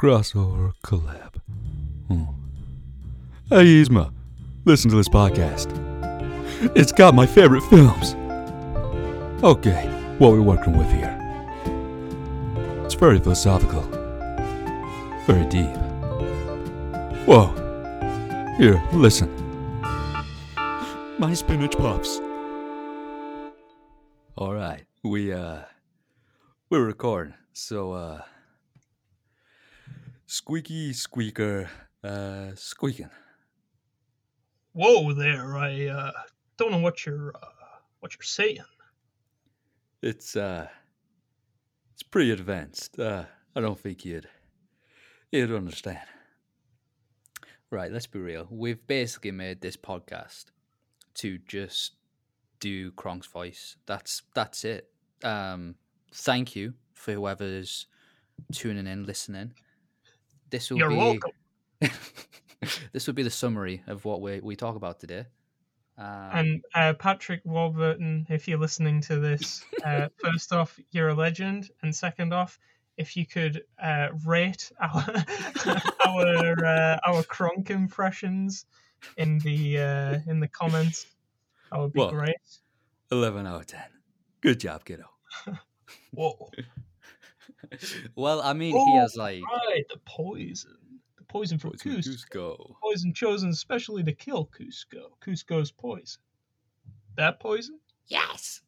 crossover collab. Hmm. Hey, Yzma, listen to this podcast. It's got my favorite films. Okay, what we're working with here. It's very philosophical, very deep. Whoa. Here, listen. My spinach puffs. All right, we uh, we're recording. So uh, squeaky squeaker, uh, squeaking. Whoa there, I uh, don't know what you're uh, what you're saying. It's uh, it's pretty advanced. Uh, I don't think you'd you'd understand. Right, let's be real. We've basically made this podcast to just do Kronk's voice. That's that's it. Um, thank you for whoever's tuning in, listening. This will You're be welcome. this will be the summary of what we we talk about today. Um, And uh, Patrick Warburton, if you're listening to this, uh, first off, you're a legend, and second off, if you could uh, rate our our uh, our Kronk impressions in the uh, in the comments, that would be Well, great. Eleven out of ten. Good job, kiddo. Whoa! Well, I mean, Oh, he has like Right, the poison, the poison from Poison Kuzco. Kuzco. Poison chosen especially to kill Kuzco. Kuzco's poison. That poison yes.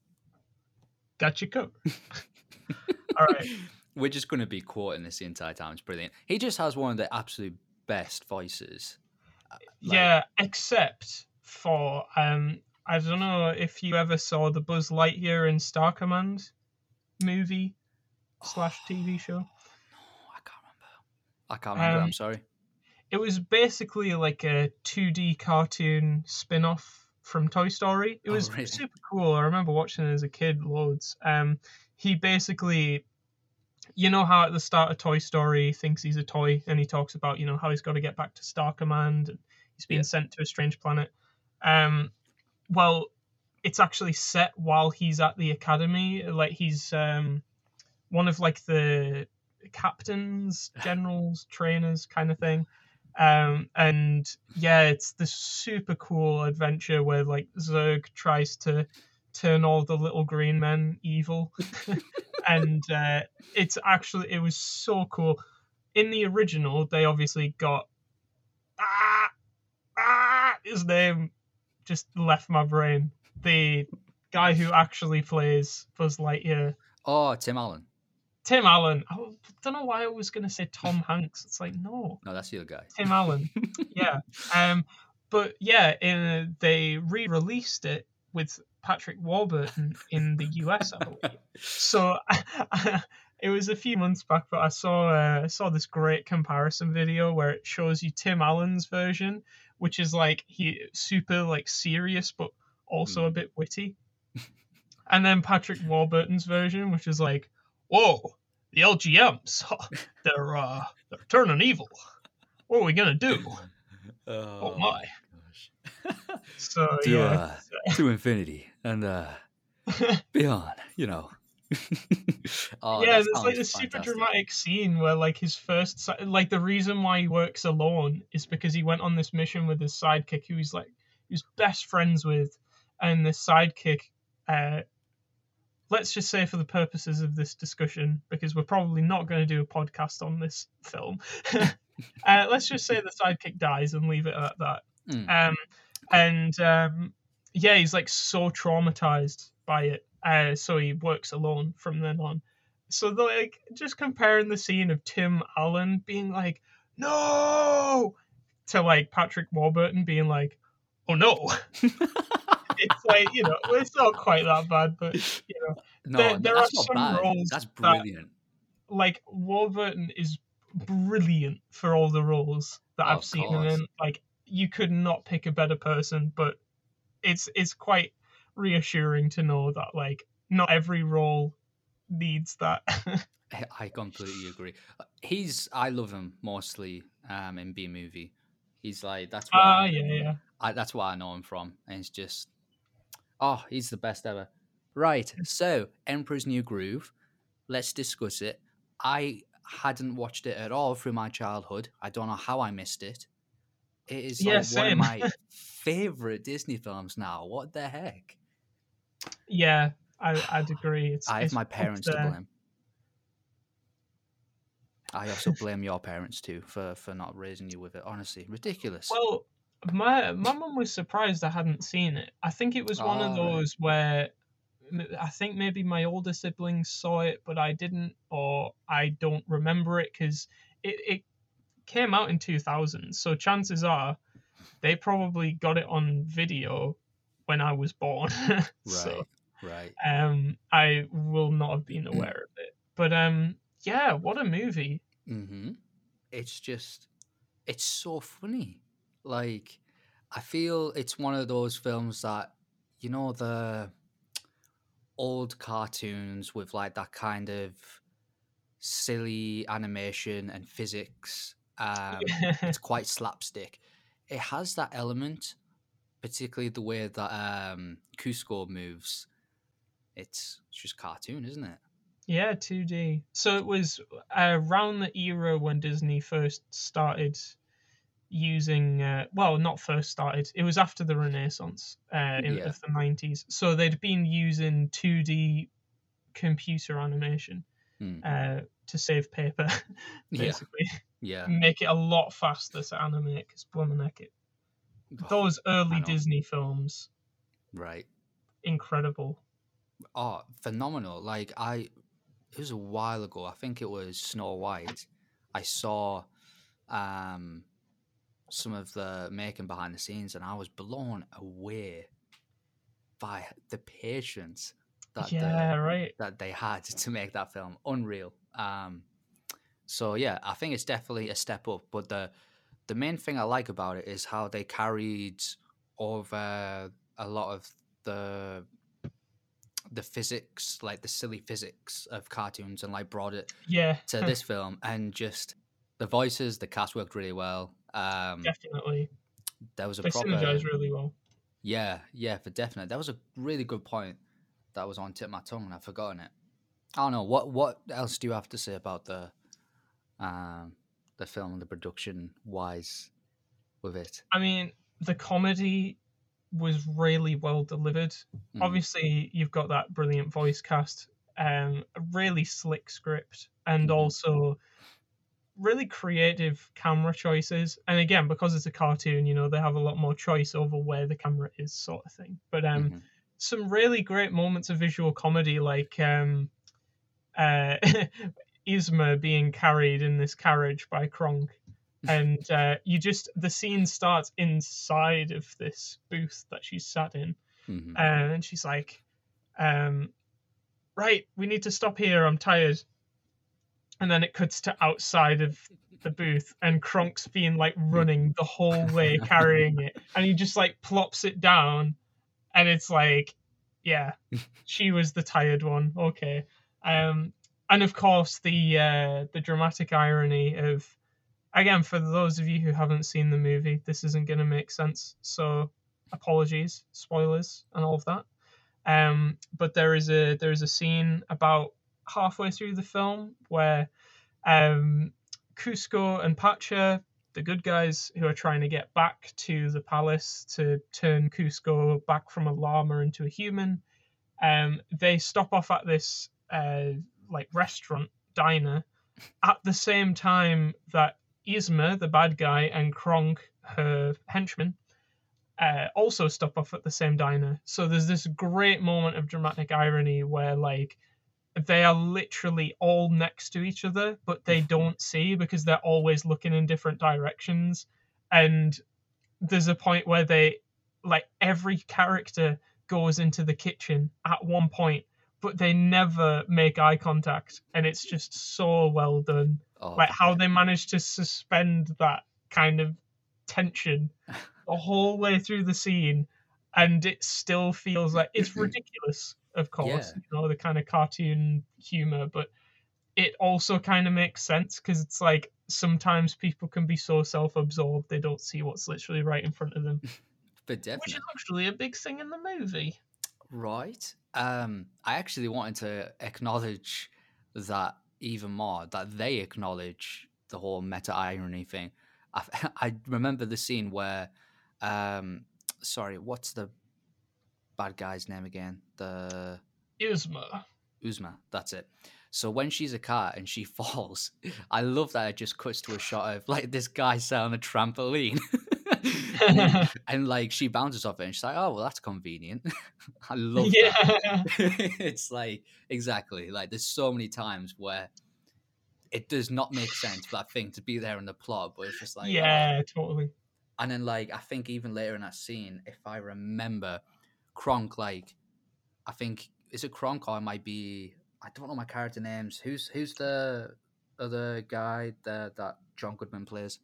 got you covered. All right. We're just going to be quoting this the entire time. It's brilliant. He just has one of the absolute best voices. Uh, like- yeah, except for um, I don't know if you ever saw the Buzz Lightyear in Star Command movie slash TV show. No, I can't remember. I can't remember. I'm Um, sorry. It was basically like a 2D cartoon spin off from Toy Story. It Oh, was really? super cool. I remember watching it as a kid loads. Um, he basically, you know how at the start of Toy Story he thinks he's a toy and he talks about, you know, how he's got to get back to Star Command and he's being Yeah. sent to a strange planet. Um, well, it's actually set while he's at the academy. Like he's um, one of like the captains, generals, trainers kind of thing. Um, and yeah, it's this super cool adventure where like Zurg tries to turn all the little green men evil, and uh, it's actually it was so cool. In the original, they obviously got ah ah his name just left my brain. The guy who actually plays Buzz Lightyear, Oh, Tim Allen. Tim Allen. I don't know why I was going to say Tom Hanks. It's like no, No, that's the other guy. Tim Allen. yeah. Um, but yeah, in, they re-released it with Patrick Warburton in the US, I believe. So it was a few months back, but I saw uh, I saw this great comparison video where it shows you Tim Allen's version, which is like he super like serious but also a Mm. bit witty, and then Patrick Warburton's version, which is like, whoa, the LGMs, they're uh, they're turning evil. What are we gonna do? Oh, my. gosh. So To, yeah, uh, to infinity and uh, beyond, you know. Oh, yeah, there's like this super dramatic scene where like his first like the reason why he works alone is because he went on this mission with his sidekick who he's like who's best friends with and the sidekick uh let's just say for the purposes of this discussion because we're probably not going to do a podcast on this film uh, let's just say the sidekick dies and leave it at that. Mm. um and um yeah he's like so traumatized by it uh so he works alone from then on. So like just comparing the scene of tim allen being like no! to like patrick warburton being like oh no it's like you know it's not quite that bad but you know No, there- there that's are some bad. roles That's that- like Warburton is brilliant for all the roles that Oh, I've seen him in. Like you could not pick a better person, but it's it's quite reassuring to know that like not every role needs that. I- I completely agree. Uh, He's I love him mostly um, in Bee Movie. He's like that's where Ah, yeah, yeah. I, that's where I know him from, and it's just oh, he's the best ever. Right, so Emperor's New Groove. Let's discuss it. I hadn't watched it at all through my childhood. I don't know how I missed it. It is Yeah, like one of my favorite Disney films now. What the heck? Yeah, I, I'd agree. It's, I have my parents to blame. I also blame your parents too for for not raising you with it. Honestly, ridiculous. Well, my my mum was surprised I hadn't seen it. I think it was one of Ah, those where I think maybe my older siblings saw it, but I didn't, or I don't remember it because it, it came out in 2000. So chances are they probably got it on video when I was born. right, so right. um, I will not have been aware of it. But um, yeah, what a movie! Mm-hmm. It's just, it's so funny. Like, I feel it's one of those films that, you know, the old cartoons with like that kind of silly animation and physics. Um, it's quite slapstick. It has that element, particularly the way that um, Kuzco moves. It's, it's just cartoon, isn't it? Yeah, 2D. So it was around the era when Disney first started using, uh, well, not first started, it was after the Renaissance uh, in, Yeah. of the 90s. So they'd been using 2D computer animation Hmm. uh, to save paper, basically. yeah. Make it a lot faster to animate because Bluminick it. Those early. Disney films, Right. incredible. Oh, phenomenal. Like I it was a while ago. I think it was Snow White. I saw um some of the making behind the scenes and I was blown away by the patience that yeah, the, right. that they had to make that film. Unreal. Um so yeah, I think it's definitely a step up. But the the main thing I like about it is how they carried over a lot of the the physics, like the silly physics of cartoons, and like brought it Yeah, to this film, and just the voices, the cast worked really well. Um, definitely. there was a They proper, synergize really well. yeah, yeah, for definite. That was a really good point that was on tip of my tongue, and I've forgotten it. I don't know what what else do you have to say about the um the film and the production wise with it. I mean, the comedy was really well delivered. Mm. Obviously, you've got that brilliant voice cast, um, a really slick script, and Mhm. also really creative camera choices. And again, because it's a cartoon, you know, they have a lot more choice over where the camera is, sort of thing. But um, Mhm. some really great moments of visual comedy, like um, uh, Yzma being carried in this carriage by Kronk. And uh, you just, the scene starts inside of this booth that she's sat in. Mhm. Uh, and she's like, um, right, we need to stop here. I'm tired. And then it cuts to outside of the booth, and Kronk's been like running the whole way carrying it. And he just like plops it down. And it's like, yeah, she was the tired one. Okay. Um, and of course, the uh, the dramatic irony of, again, for those of you who haven't seen the movie, this isn't going to make sense. So apologies, spoilers, and all of that. Um, but there is a there is a scene about halfway through the film where um, Kuzco and Pacha, the good guys who are trying to get back to the palace to turn Kuzco back from a llama into a human, um, they stop off at this uh, like restaurant diner at the same time that Yzma, the bad guy, and Kronk, her henchman, uh, also stop off at the same diner. So there's this great moment of dramatic irony where like they are literally all next to each other, but they mm. don't see because they're always looking in different directions. And there's a point where they like every character goes into the kitchen at one point, but they never make eye contact, and it's just so well done. Oh, like how they manage to suspend that kind of tension the whole way through the scene and it still feels like it's ridiculous of course Yeah. you know the kind of cartoon humor but it also kind of makes sense because it's like sometimes people can be so self-absorbed they don't see what's literally right in front of them but definitely. which is actually a big thing in the movie Right. Um, I actually wanted to acknowledge that even more that they acknowledge the whole meta irony thing. I, I remember the scene where, um, sorry, what's the bad guy's name again? The Yzma. Yzma, that's it. So when she's a cat and she falls, I love that it just cuts to a shot of like this guy sat on a trampoline. and, and, like she bounces off it and she's like, oh well that's convenient. I love yeah. that. it's like exactly like there's so many times where it does not make sense for that thing to be there in the plot, but it's just like Yeah, oh. totally. And then like I think even later in that scene, if I remember, Kronk like I think is it Kronk or it might be I don't know my character names. Who's who's the other guy that that John Goodman plays?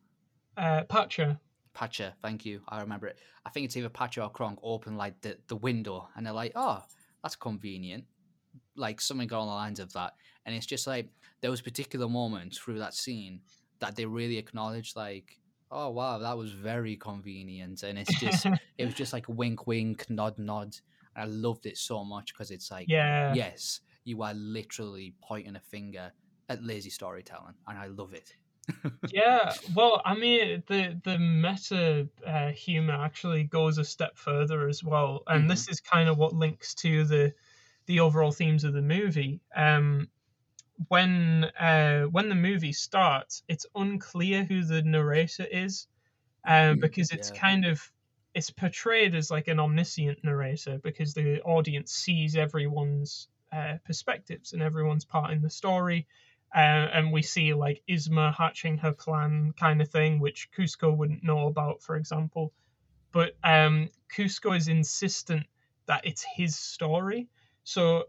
Uh, Pacha. Pacha, thank you. I remember it. I think it's either Pacha or Kronk open like the, the window and they're like, oh, that's convenient. Like something along the lines of that. And it's just like those particular moments through that scene that they really acknowledge like, oh wow, that was very convenient. And it's just it was just like wink wink, nod nod. I loved it so much because it's like, yeah, yes, you are literally pointing a finger at lazy storytelling, and I love it. yeah, well, I mean, the the meta uh, humor actually goes a step further as well, and mm-hmm. this is kind of what links to the the overall themes of the movie. Um, when uh, when the movie starts, it's unclear who the narrator is, um, because it's yeah. kind of it's portrayed as like an omniscient narrator because the audience sees everyone's uh, perspectives and everyone's part in the story. Uh, and we see like Yzma hatching her plan kind of thing, which Kuzco wouldn't know about, for example. But um, Kuzco is insistent that it's his story. So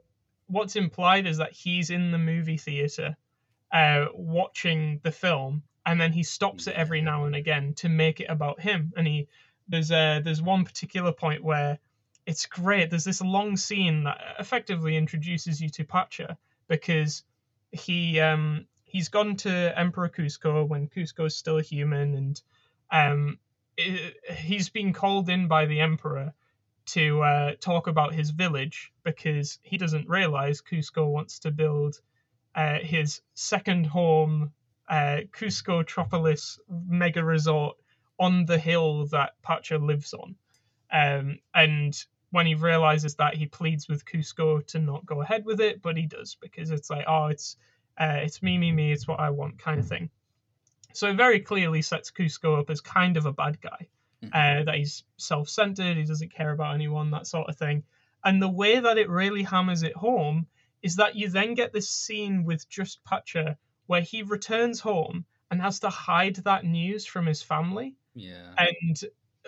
what's implied is that he's in the movie theater uh, watching the film, and then he stops it every now and again to make it about him. And he there's uh, there's one particular point where it's great. There's this long scene that effectively introduces you to Pacha because he um he's gone to Emperor Kuzco when Kuzco is still a human, and um it, he's been called in by the Emperor to uh, talk about his village because he doesn't realize Kuzco wants to build uh, his second home, uh, Kuzco Tropolis mega resort on the hill that Pacha lives on. Um, and when he realizes that, he pleads with Kuzco to not go ahead with it, but he does because it's like, oh, it's uh, it's me, me, me, it's what I want, kind of thing. So it very clearly sets Kuzco up as kind of a bad guy, mm-hmm. uh, that he's self-centered, he doesn't care about anyone, that sort of thing. And the way that it really hammers it home is that you then get this scene with just Pacha where he returns home and has to hide that news from his family. Yeah. And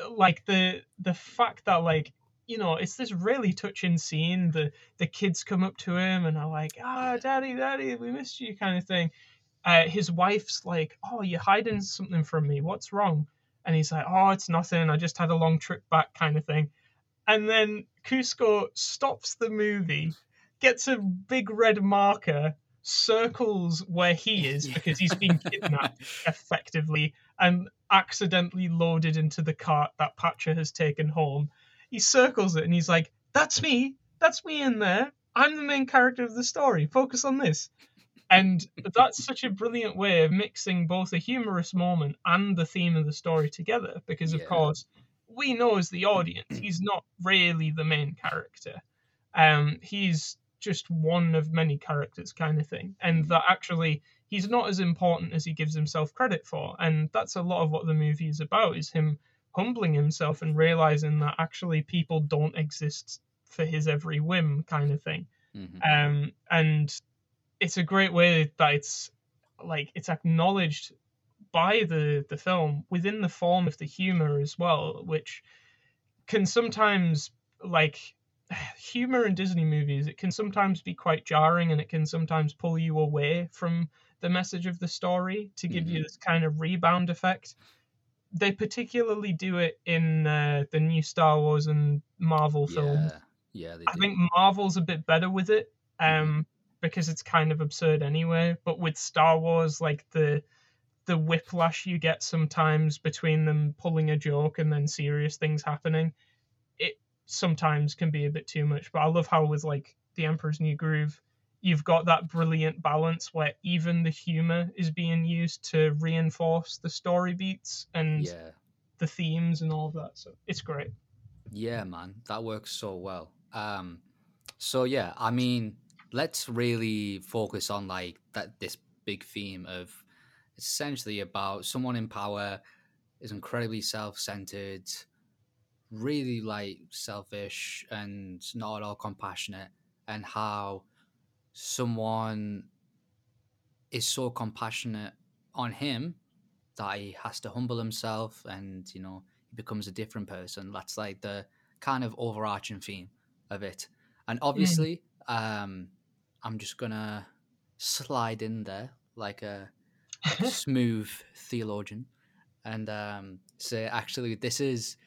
like the the fact that like you know, it's this really touching scene. The the kids come up to him and are like, "Ah, oh, daddy, daddy, we missed you," kind of thing. Uh, his wife's like, "Oh, you're hiding something from me. What's wrong?" And he's like, "Oh, it's nothing. I just had a long trip back," kind of thing. And then Kuzco stops the movie, gets a big red marker, circles where he is because he's been kidnapped effectively and accidentally loaded into the cart that Pacha has taken home he circles it and he's like, "That's me. That's me in there. I'm the main character of the story. Focus on this." And that's such a brilliant way of mixing both a humorous moment and the theme of the story together. Because of yeah. course, we know as the audience, he's not really the main character. Um, he's just one of many characters, kind of thing, and that actually he's not as important as he gives himself credit for. And that's a lot of what the movie is about: is him humbling himself and realizing that actually people don't exist for his every whim kind of thing mm-hmm. um and it's a great way that it's like it's acknowledged by the the film within the form of the humor as well which can sometimes like humor in disney movies it can sometimes be quite jarring and it can sometimes pull you away from the message of the story to give mm-hmm. you this kind of rebound effect they particularly do it in uh, the new Star Wars and Marvel films. Yeah, they I think Marvel's a bit better with it, um, mm-hmm. Because it's kind of absurd anyway. But with Star Wars, like the the whiplash you get sometimes between them pulling a joke and then serious things happening, it sometimes can be a bit too much. But I love how with like the Emperor's New Groove, you've got that brilliant balance where even the humor is being used to reinforce the story beats and Yeah. the themes and all of that. So it's great. Yeah, man, that works so well. Um, so yeah, I mean, let's really focus on like that this big theme of it's essentially about someone in power is incredibly self-centered, really like selfish and not at all compassionate, and how someone is so compassionate on him that he has to humble himself and you know he becomes a different person. That's like the kind of overarching theme of it. And obviously um i'm just gonna slide in there like a, like a smooth theologian and um say actually this is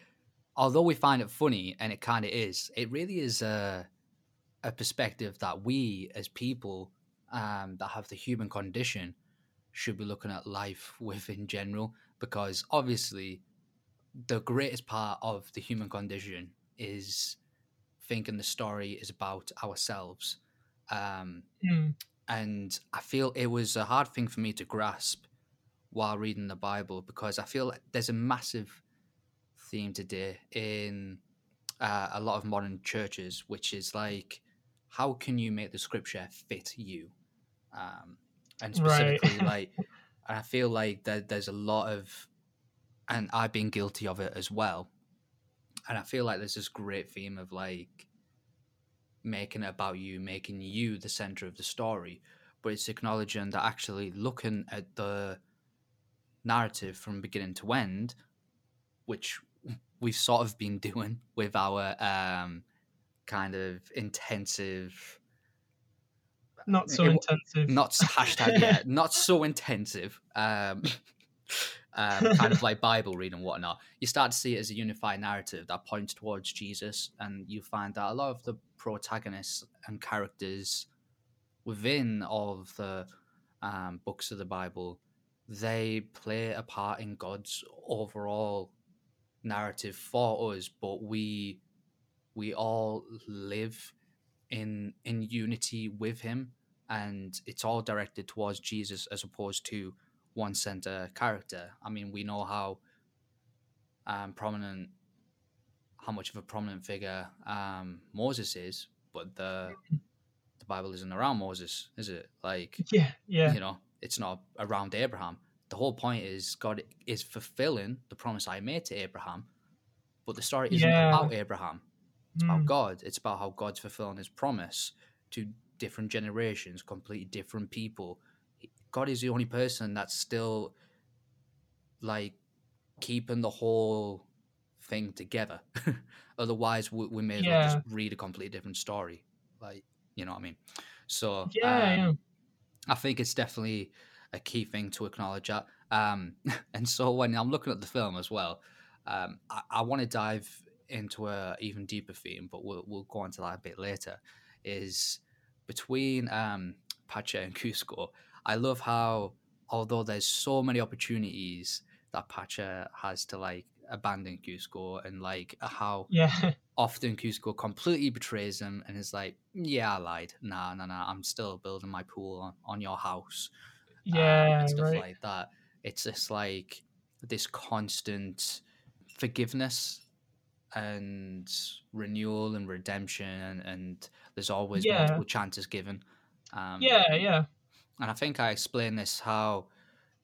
although we find it funny and it kind of is it really is a a perspective that we as people um that have the human condition should be looking at life with in general because obviously the greatest part of the human condition is thinking the story is about ourselves um, Mm. and i feel it was a hard thing for me to grasp while reading the bible because i feel like there's a massive theme today in uh, a lot of modern churches which is like how can you make the scripture fit you um, and Right. specifically like and i feel like that there's a lot of and i've been guilty of it as well and i feel like there's this great theme of like making it about you making you the center of the story but it's acknowledging that actually looking at the narrative from beginning to end which we've sort of been doing with our um kind of intensive Not so It- intensive. not hashtag yeah, not so intensive. Um, um, kind of like Bible reading and whatnot. You start to see it as a unified narrative that points towards Jesus, and you find that a lot of the protagonists and characters within all of the um, books of the Bible, they play a part in God's overall narrative for us, but we we all live in in unity with him and it's all directed towards Jesus as opposed to one center character. I mean, we know how um, prominent, how much of a prominent figure um, Moses is, but the the Bible isn't around Moses, is it? Like, yeah, yeah. you know, it's not around Abraham. The whole point is God is fulfilling the promise I made to Abraham, but the story isn't Yeah. about Abraham it's about Mm. God. It's about how God's fulfilling His promise to different generations, completely different people. God is the only person that's still like keeping the whole thing together. Otherwise, we, we may as well just read a completely different story. Like, you know what I mean? So, Yeah, yeah. um, I think it's definitely a key thing to acknowledge that. Um, and so when I'm looking at the film as well, um, I, I want to dive into a even deeper theme, but we'll we'll go into that a bit later. Is between um, Pacha and Kuzco. I love how although there's so many opportunities that Pacha has to like abandon Kuzco and like how Yeah. often Kuzco completely betrays him and is like, "Yeah, I lied. Nah, nah, nah. I'm still building my pool on, on your house." um, Yeah, and stuff right. like that. It's just like this constant forgiveness and renewal and redemption, and, and there's always Yeah. multiple chances given. Um, yeah, yeah. And I think I explained this how,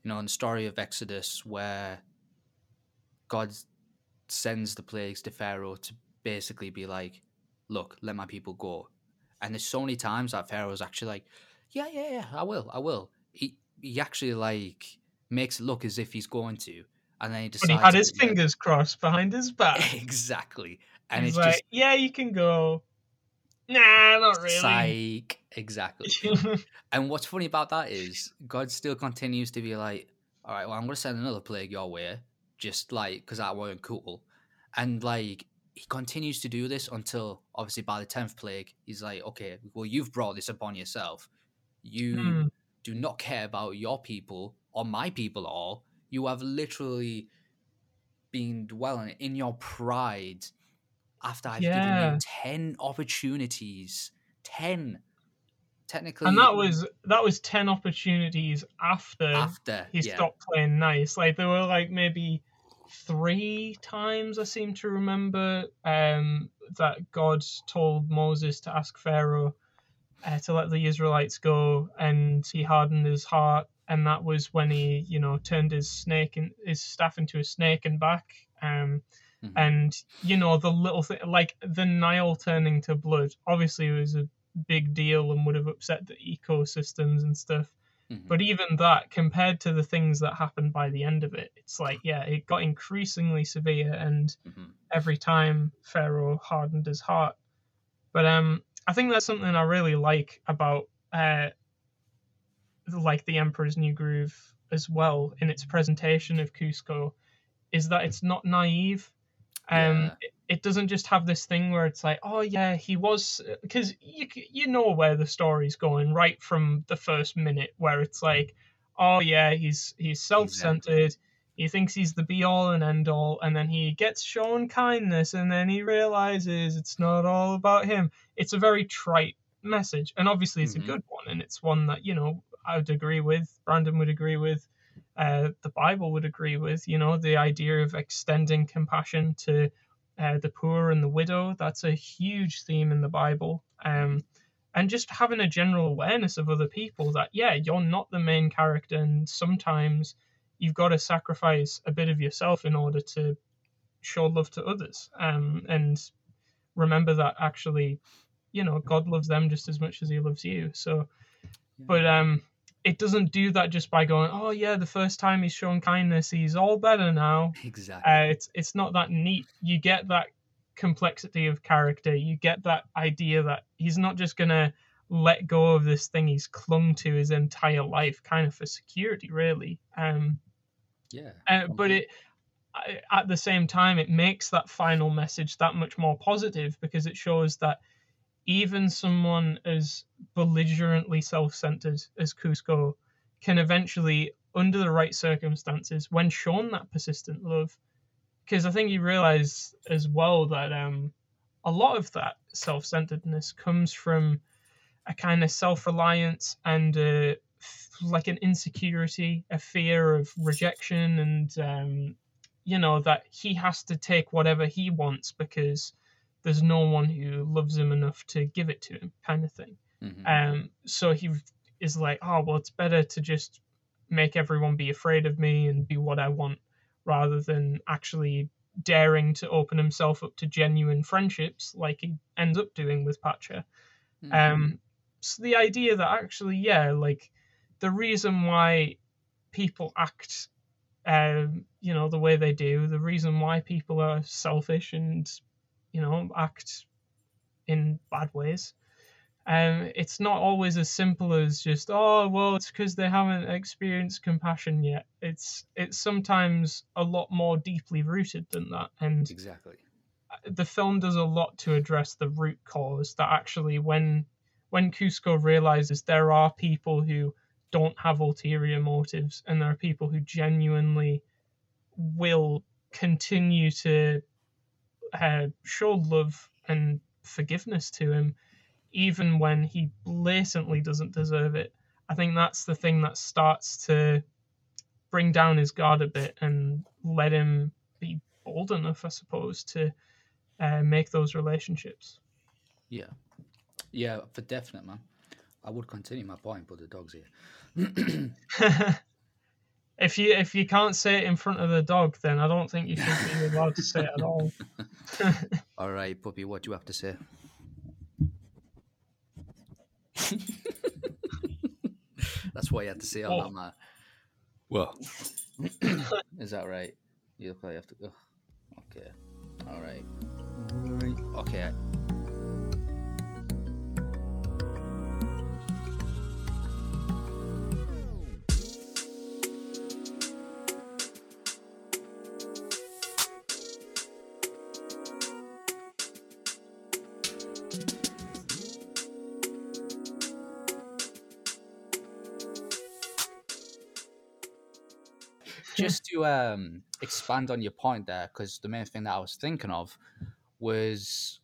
you know, in the story of Exodus, where God sends the plagues to Pharaoh to basically be like, look, let my people go. And there's so many times that Pharaoh's actually like, yeah, yeah, yeah, I will, I will. He, he actually like makes it look as if he's going to. And then he But decides. he had his fingers crossed behind his back. exactly. And He's it's like, just yeah, you can go. Nah, not really. psych. Exactly. And what's funny about that is God still continues to be like, all right, well, I'm going to send another plague your way, just like, because that weren't cool. And like, he continues to do this until obviously by the 10th plague, he's like, okay, well, you've brought this upon yourself. You Hmm. do not care about your people or my people at all. You have literally been dwelling in your pride after I've given Yeah. you 10 opportunities, 10 technically and that was that was ten opportunities after after he yeah. stopped playing nice. Like there were like maybe three times I seem to remember um, that God told Moses to ask Pharaoh uh, to let the Israelites go, and he hardened his heart, and that was when he, you know, turned his snake and his staff into a snake and back. Um, Mhm. and you know the little thing like the Nile turning to blood. Obviously, it was a big deal and would have upset the ecosystems and stuff. Mhm. But even that, compared to the things that happened by the end of it, it's like, yeah, it got increasingly severe, and Mhm. every time Pharaoh hardened his heart. But um, I think that's something I really like about uh, like the Emperor's New Groove as well in its presentation of Kuzco, is that it's not naive. Um, Yeah. it, it doesn't just have this thing where it's like, oh yeah, he was, because you you know where the story's going right from the first minute, where it's like, oh yeah, he's he's self-centered. He thinks he's the be all and end all, and then he gets shown kindness, and then he realizes it's not all about him. It's a very trite message, and obviously it's Mhm. a good one, and it's one that you know I would agree with. Brandon would agree with. Uh, the Bible would agree with. You know, the idea of extending compassion to uh, the poor and the widow. That's a huge theme in the Bible. Um, and just having a general awareness of other people that yeah, you're not the main character, and sometimes you've got to sacrifice a bit of yourself in order to show love to others. Um, and remember that actually, you know, God loves them just as much as He loves you. So, but um, it doesn't do that just by going, oh yeah, the first time he's shown kindness, he's all better now. exactly. Uh, it's it's not that neat. You get that complexity of character. You get that idea that he's not just gonna let go of this thing he's clung to his entire life, kind of for security, really. Um, yeah. uh, but it at the same time it makes that final message that much more positive because it shows that even someone as belligerently self-centered as Kuzco can eventually under the right circumstances when shown that persistent love. Because I think you realize as well that um a lot of that self-centeredness comes from a kind of self-reliance and uh, f- like an insecurity, a fear of rejection, and um, you know that he has to take whatever he wants because there's no one who loves him enough to give it to him, kind of thing. Mhm. Um, so he is like, oh well, it's better to just make everyone be afraid of me and do what I want, rather than actually daring to open himself up to genuine friendships, like he ends up doing with Pacha. Mhm. Um, so the idea that actually, yeah, like the reason why people act, um, you know, the way they do, the reason why people are selfish and, you know, act in bad ways. Um, it's not always as simple as just oh well it's because they haven't experienced compassion yet. It's it's sometimes a lot more deeply rooted than that, and exactly. the film does a lot to address the root cause that actually when when Kuzco realizes there are people who don't have ulterior motives and there are people who genuinely will continue to uh, show love and forgiveness to him even when he blatantly doesn't deserve it i think that's the thing that starts to bring down his guard a bit and let him be bold enough i suppose to uh, make those relationships Yeah. Yeah, for definite, man. I would continue my point, but the dog's here. if you if you can't say it in front of the dog then i don't think you should be allowed to say it at all All right, puppy, what do you have to say? That's what you had to say on Oh. that, Well, Is that right? You look like you have to go. Okay. All right. Okay. Um, expand on your point there, because the main thing that I was thinking of was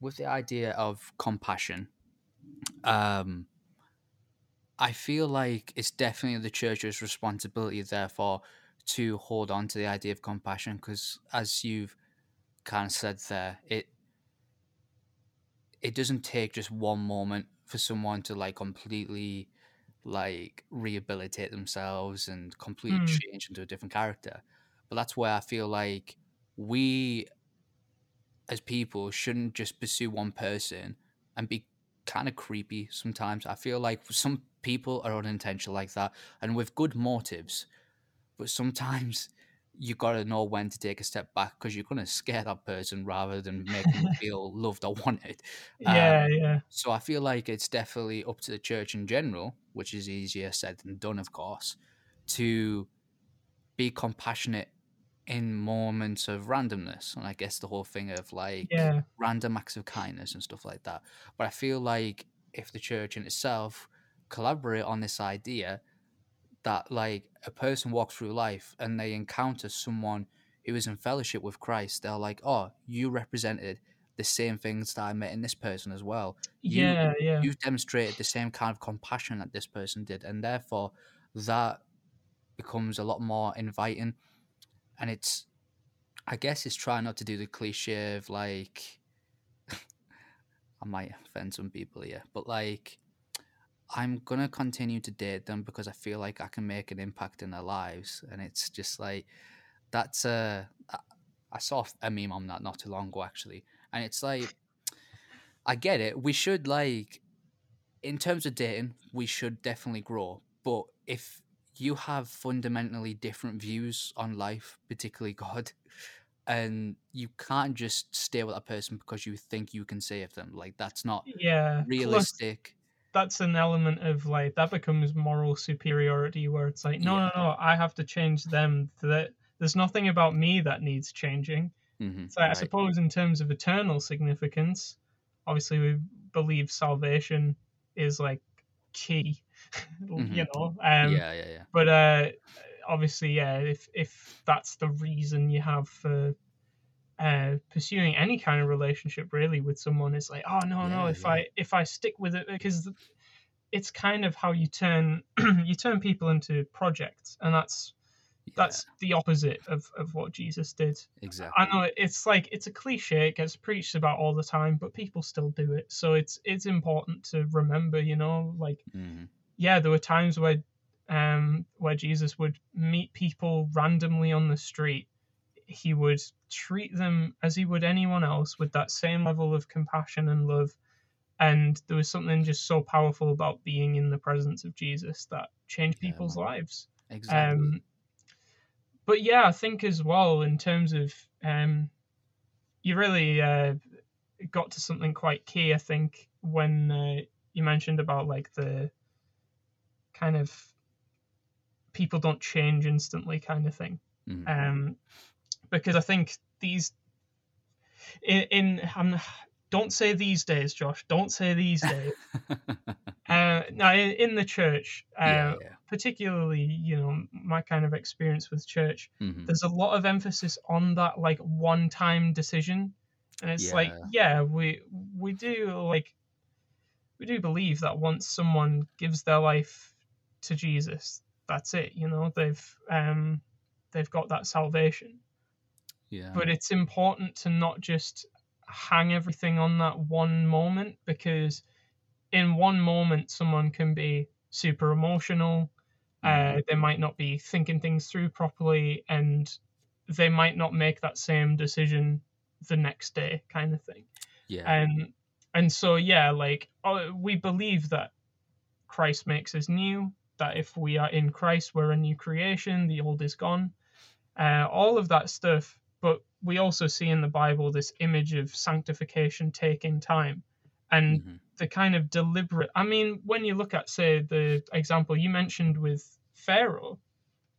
with the idea of compassion. Um, I feel like it's definitely the church's responsibility, therefore, to hold on to the idea of compassion, because as you've kind of said there, it it doesn't take just one moment for someone to like completely like rehabilitate themselves and completely Mm. change into a different character. But that's where I feel like we as people shouldn't just pursue one person and be kind of creepy sometimes. I feel like some people are unintentional like that and with good motives, but sometimes you got to know when to take a step back because you're going to scare that person rather than make them feel loved or wanted. Um, Yeah, yeah, so I feel like it's definitely up to the church in general, which is easier said than done, of course, to be compassionate in moments of randomness. And I guess the whole thing of like yeah, random acts of kindness and stuff like that. But I feel like if the church in itself collaborate on this idea that like a person walks through life and they encounter someone who is in fellowship with Christ, they're like, oh, you represented the same things that I met in this person as well. You- yeah, yeah. You've demonstrated the same kind of compassion that this person did, and therefore that becomes a lot more inviting. And it's, I guess, it's trying not to do the cliche of like, I might offend some people here, but like, I'm gonna continue to date them because I feel like I can make an impact in their lives, and it's just like that's a. I saw a meme on that not too long ago actually, and it's like, I get it. We should like, in terms of dating, we should definitely grow. But if you have fundamentally different views on life, particularly God, and you can't just stay with a person because you think you can save them, like that's not Yeah. Realistic. That's an element of like that becomes moral superiority where it's like, no, Yeah. no, no, I have to change them. That there's nothing about me that needs changing. hmm So I suppose in terms of eternal significance, obviously we believe salvation is like key, you Mhm. know. Um, yeah, yeah, yeah. But uh, obviously, yeah, if if that's the reason you have for uh, pursuing any kind of relationship, really, with someone, it's like, oh no, no, if yeah. I if I stick with it, because it's kind of how you turn you turn people into projects, and that's yeah, that's the opposite of, of what Jesus did. exactly. I know it's like it's a cliche, it gets preached about all the time, but people still do it. So it's it's important to remember, you know, like hmm yeah, there were times where um where Jesus would meet people randomly on the street. He would treat them as he would anyone else with that same level of compassion and love. And there was something just so powerful about being in the presence of Jesus that changed Yeah, people's man. lives. Exactly. Um, but yeah, I think as well in terms of um, you really uh, got to something quite key. I think when uh, you mentioned about like the kind of people don't change instantly kind of thing, Mhm. um, because I think these in, in um, don't say these days, Josh. Don't say these days. uh, now in, in the church, uh, yeah, yeah. particularly you know my kind of experience with church Mhm. there's a lot of emphasis on that like one time decision and it's like yeah we we do like we do believe that once someone gives their life to jesus that's it you know they've um they've got that salvation yeah. but it's important to not just hang everything on that one moment because in one moment someone can be super emotional Mhm. uh, they might not be thinking things through properly and they might not make that same decision the next day kind of thing yeah. and and so yeah like uh, we believe that christ makes us new that if we are in christ we're a new creation the old is gone uh, all of that stuff but we also see in the bible this image of sanctification taking time and Mhm. the kind of deliberate i mean when you look at say the example you mentioned with pharaoh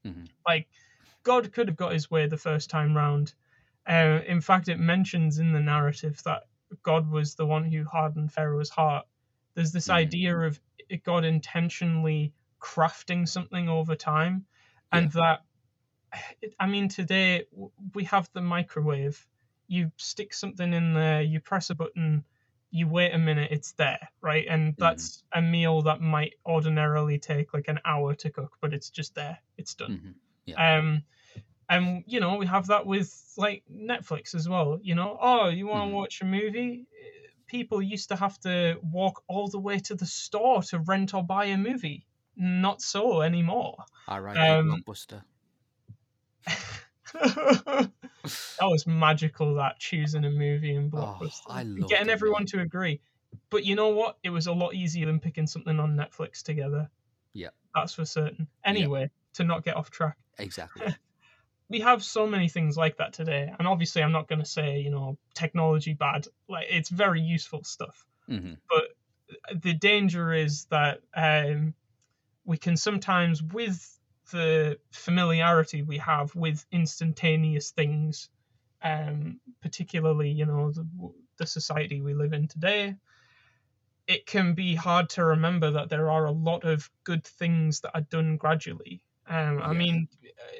Mhm. like god could have got his way the first time round uh, in fact it mentions in the narrative that god was the one who hardened pharaoh's heart there's this Mhm. idea of god intentionally crafting something over time and that i mean today we have the microwave you stick something in there you press a button you wait a minute, it's there, right? And that's a meal that might ordinarily take like an hour to cook, but it's just there, it's done. Mhm. Um, and you know we have that with like Netflix as well. You know, oh, you want to Mhm. watch a movie? People used to have to walk all the way to the store to rent or buy a movie. Not so anymore. I write Um, blockbuster. That was magical. That choosing a movie in Oh, Blockbuster, I And getting everyone to agree. But you know what? It was a lot easier than picking something on Netflix together. Yeah. that's for certain. Anyway, to not get off track. Exactly. we have so many things like that today and obviously i'm not going to say you know technology bad like it's very useful stuff hmm the danger is that um, we can sometimes with the familiarity we have with instantaneous things um, particularly you know the, the society we live in today it can be hard to remember that there are a lot of good things that are done gradually um, i Yeah. mean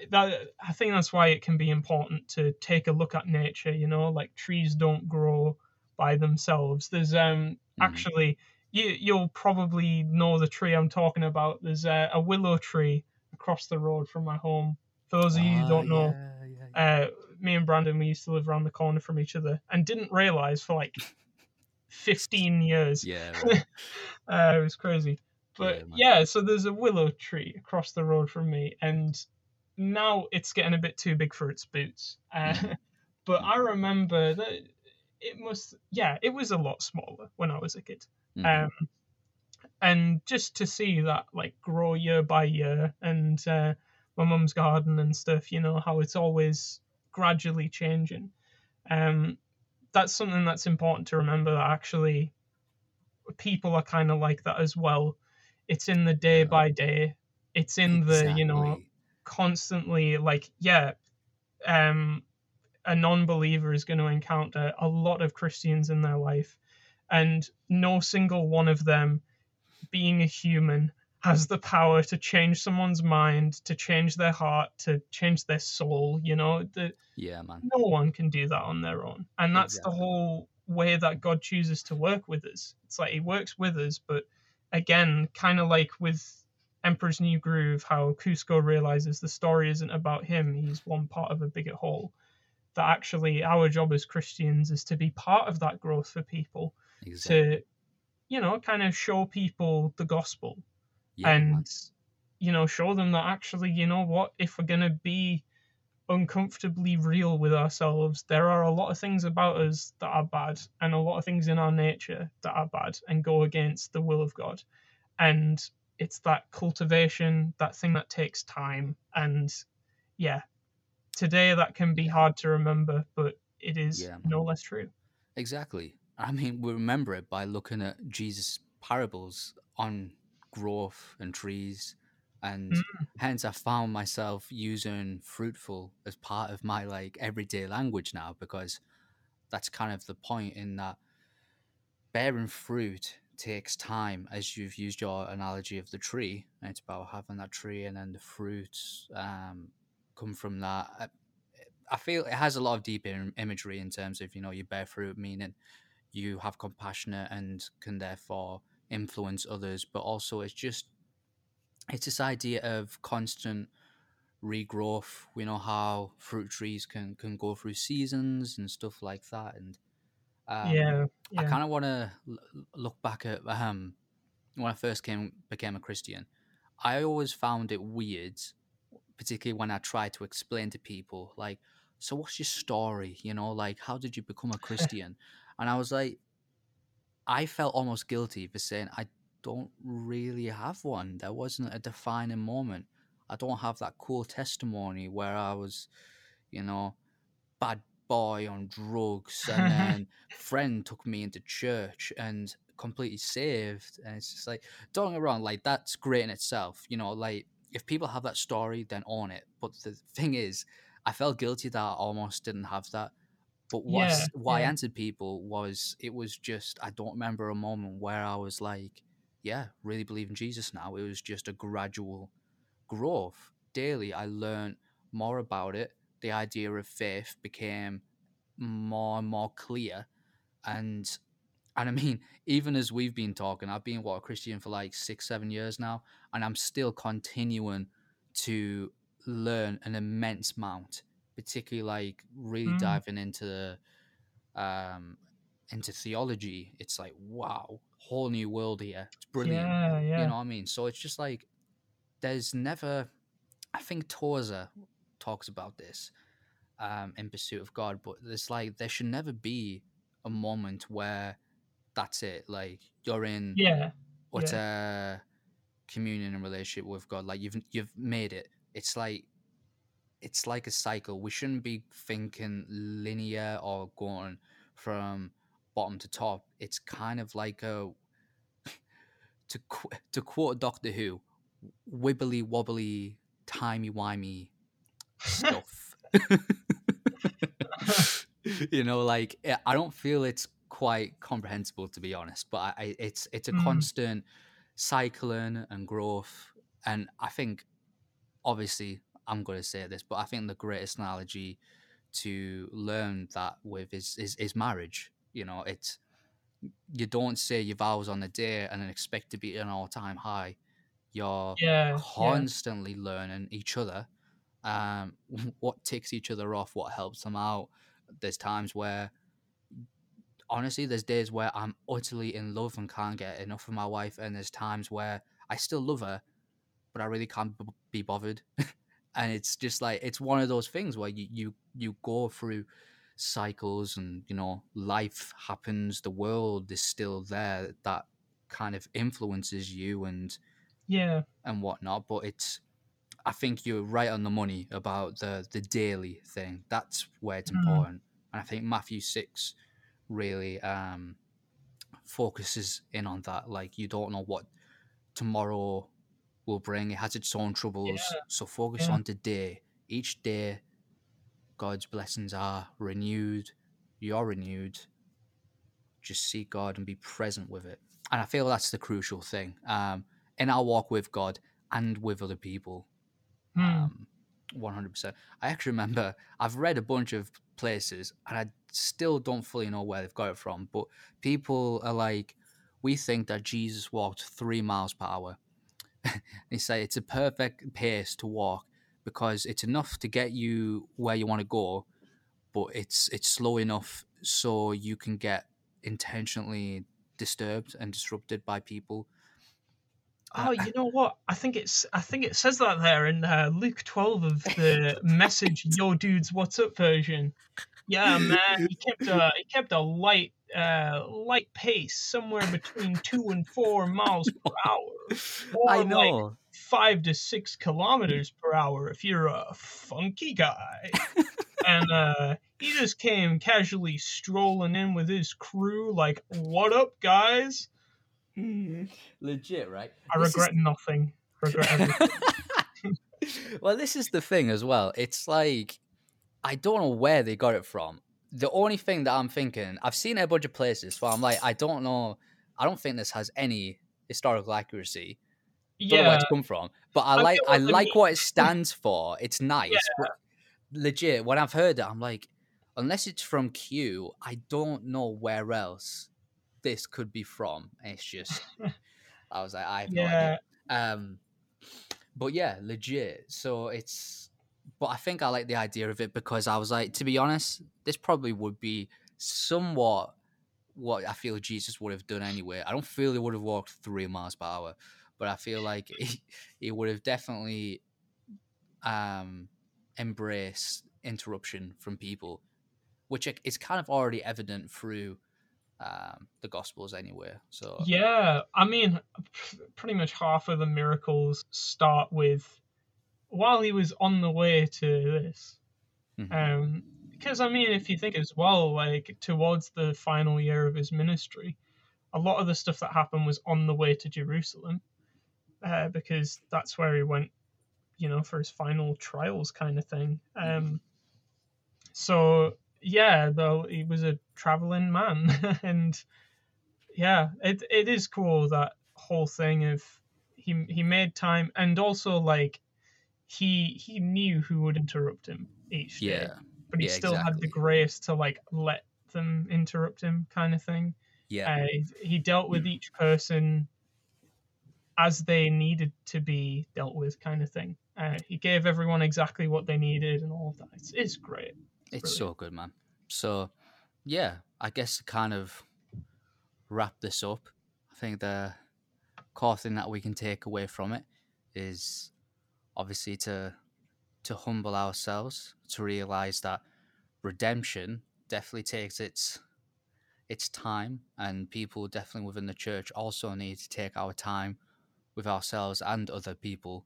that i think that's why it can be important to take a look at nature you know like trees don't grow by themselves there's um Mhm. actually you you'll probably know the tree i'm talking about there's a, a willow tree across the road from my home for those of you who Ah, don't know yeah, yeah, yeah. uh, me and Brandon, we used to live around the corner from each other and didn't realize for like 15 years. yeah, right. Uh, it was crazy. But Yeah, yeah, so there's a willow tree across the road from me, and now it's getting a bit too big for its boots. Uh, Mhm. but I remember that it must, yeah, it was a lot smaller when I was a kid. Mhm. Um, and just to see that like grow year by year and uh, my mum's garden and stuff, you know, how it's always gradually changing. Um, that's something that's important to remember that actually people are kind of like that as well. It's in the day Yeah. by day. It's in the, you know, constantly like, yeah, um, a non-believer is going to encounter a lot of Christians in their life, and no single one of them, being a human, has the power to change someone's mind, to change their heart, to change their soul. You know, the, Yeah, man. no one can do that on their own, and that's Exactly. the whole way that God chooses to work with us. It's like He works with us, but again, kind of like with Emperor's New Groove, how Kuzco realizes the story isn't about him; he's one part of a bigger whole. That actually, our job as Christians is to be part of that growth for people, Exactly. to, you know, kind of show people the gospel yeah, and you know show them that actually you know what if we're going to be uncomfortably real with ourselves there are a lot of things about us that are bad and a lot of things in our nature that are bad and go against the will of god. And it's that cultivation that thing that takes time and yeah today that can be hard to remember but it is Yeah, no less true. Exactly. I mean, we remember it by looking at Jesus' parables on growth and trees. And Mm. hence, I found myself using fruitful as part of my like everyday language now because that's kind of the point in that bearing fruit takes time as you've used your analogy of the tree it's about having that tree and then the fruits um, come from that I, I feel it has a lot of deep im- imagery in terms of you know you bear fruit meaning you have compassionate and can therefore influence others but also it's just it's this idea of constant regrowth we know how fruit trees can can go through seasons and stuff like that and um, yeah I kind of want to look back at um, when I first came became a Christian. I always found it weird, particularly when I tried to explain to people, like, "So what's your story? You know, like, how did you become a Christian?" And I was like, I felt almost guilty for saying I don't really have one. There wasn't a defining moment. I don't have that cool testimony where I was, you know, bad boy on drugs and then friend took me into church and completely saved and it's just like don't get me wrong like that's great in itself you know like if people have that story then own it but the thing is i felt guilty that i almost didn't have that but what, Yeah, what i answered people was it was just i don't remember a moment where i was like yeah really believe in jesus now. It was just a gradual growth. Daily i learned more about it. The idea of faith became more and more clear. And and I mean, even as we've been talking, I've been what a Christian for like six, seven years now, and I'm still continuing to learn an immense amount, particularly like really Mm. diving into um into theology. It's like wow, whole new world here. It's brilliant. Yeah, yeah. You know what I mean? So it's just like there's never. I think Tozer talks about this um, in Pursuit of God, but it's like there should never be a moment where that's it. Like you're in yeah. what utter communion and relationship with God. Like you've you've made it. It's like it's like a cycle. We shouldn't be thinking linear or going from bottom to top. It's kind of like a to qu- to quote Doctor Who, wibbly wobbly, timey wimey stuff. you know, like eh, I don't feel it's quite comprehensible to be honest, but I, I it's it's a Mm. constant cycling and growth, and I think obviously I'm going to say this, but I think the greatest analogy to learn that with is is, is marriage. You know, it's you don't say your vows on the day and then expect to be at an all time high. You're Yeah. yeah. constantly learning each other um what ticks each other off what helps them out there's times where honestly there's days where i'm utterly in love and can't get enough of my wife and there's times where i still love her but i really can't b- be bothered and it's just like it's one of those things where you you you go through cycles and you know life happens the world is still there that kind of influences you and Yeah. and whatnot. But it's, I think you're right on the money about the the daily thing. That's where it's Mhm. important, and I think Matthew six really um focuses in on that. Like you don't know what tomorrow will bring. It has its own troubles, Yeah, so focus yeah. on today. Each day, God's blessings are renewed. You're renewed. Just seek God and be present with it. And I feel that's the crucial thing um, in our walk with God and with other people. Hmm. Um, 100%. I actually remember I've read a bunch of places and I still don't fully know where they've got it from, but people are like, we think that Jesus walked three miles per hour. They say it's a perfect pace to walk because it's enough to get you where you want to go, but it's it's slow enough so you can get intentionally disturbed and disrupted by people. Oh, you know what? I think it's I think it says that there in uh, Luke 12 of the message Yo dudes what's up version. Yeah, man, he kept a he kept a light uh light pace somewhere between 2 and 4 miles per hour. Or I like 5 to 6 kilometers per hour if you're a funky guy. and uh he just came casually strolling in with his crew like, "What up, guys?" Legit, right? I This is- regret nothing. Regret everything. well, this is the thing as well. It's like I don't know where they got it from. The only thing that I'm thinking, I've seen it a bunch of places where I'm like, I don't know. I don't think this has any historical accuracy. Don't know where yeah, it's come from, but I I like I like mean. what it stands for. It's nice, Yeah. but legit. When I've heard it, I'm like, unless it's from Q, I don't know where else this could be from. It's just, I was like, I have no idea. Um, but yeah, legit. So it's, but I think I like the idea of it because I was like, to be honest, this probably would be somewhat what I feel Jesus would have done anyway. I don't feel he would have walked three miles per hour, but I feel like he, he would have definitely um embraced interruption from people, which is kind of already evident through um the gospels anyway. So yeah. I mean, pretty much half of the miracles start with while he was on the way to this. mhm. Um, because I mean, if you think as well, like towards the final year of his ministry, a lot of the stuff that happened was on the way to Jerusalem, uh, because that's where he went, you know, for his final trials kind of thing. Um, so yeah, though he was a traveling man, and yeah, it it is cool that whole thing of he he made time, and also like he he knew who would interrupt him each day yeah. but he Yeah, still had the grace to like let them interrupt him kind of thing Yeah. Uh, he dealt with each person as they needed to be dealt with, kind of thing. Uh, he gave everyone exactly what they needed and all of that. It's, it's great. It's so good, man. So, yeah, I guess to kind of wrap this up, I think the core thing that we can take away from it is obviously to to humble ourselves, to realize that redemption definitely takes its its time, and people definitely within the church also need to take our time with ourselves and other people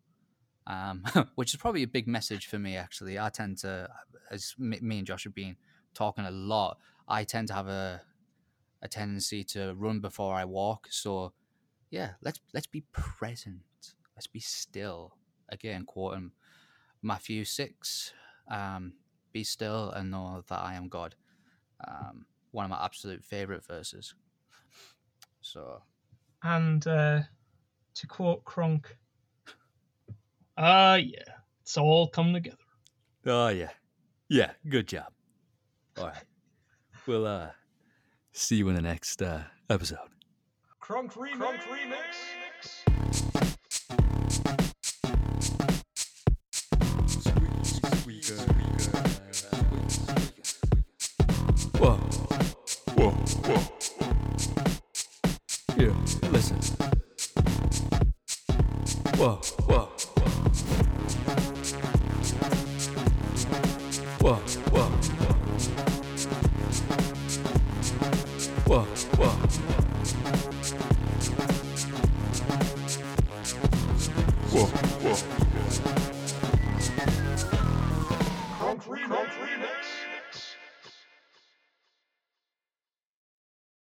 um, which is probably a big message for me. Actually, I tend to, as me and Josh have been talking a lot, I tend to have a a tendency to run before I walk. So, yeah, let's let's be present. Let's be still. Again, quoting Matthew six, um, "Be still and know that I am God." Um, one of my absolute favorite verses. So, and uh, to quote Kronk Ah, uh, yeah. It's all come together. Oh, yeah. Yeah, good job. All right. We'll uh, see you in the next uh, episode. Crunk Remix. Crunk Remix. Whoa. Whoa. Whoa. Here, listen. Whoa, whoa. Whoa,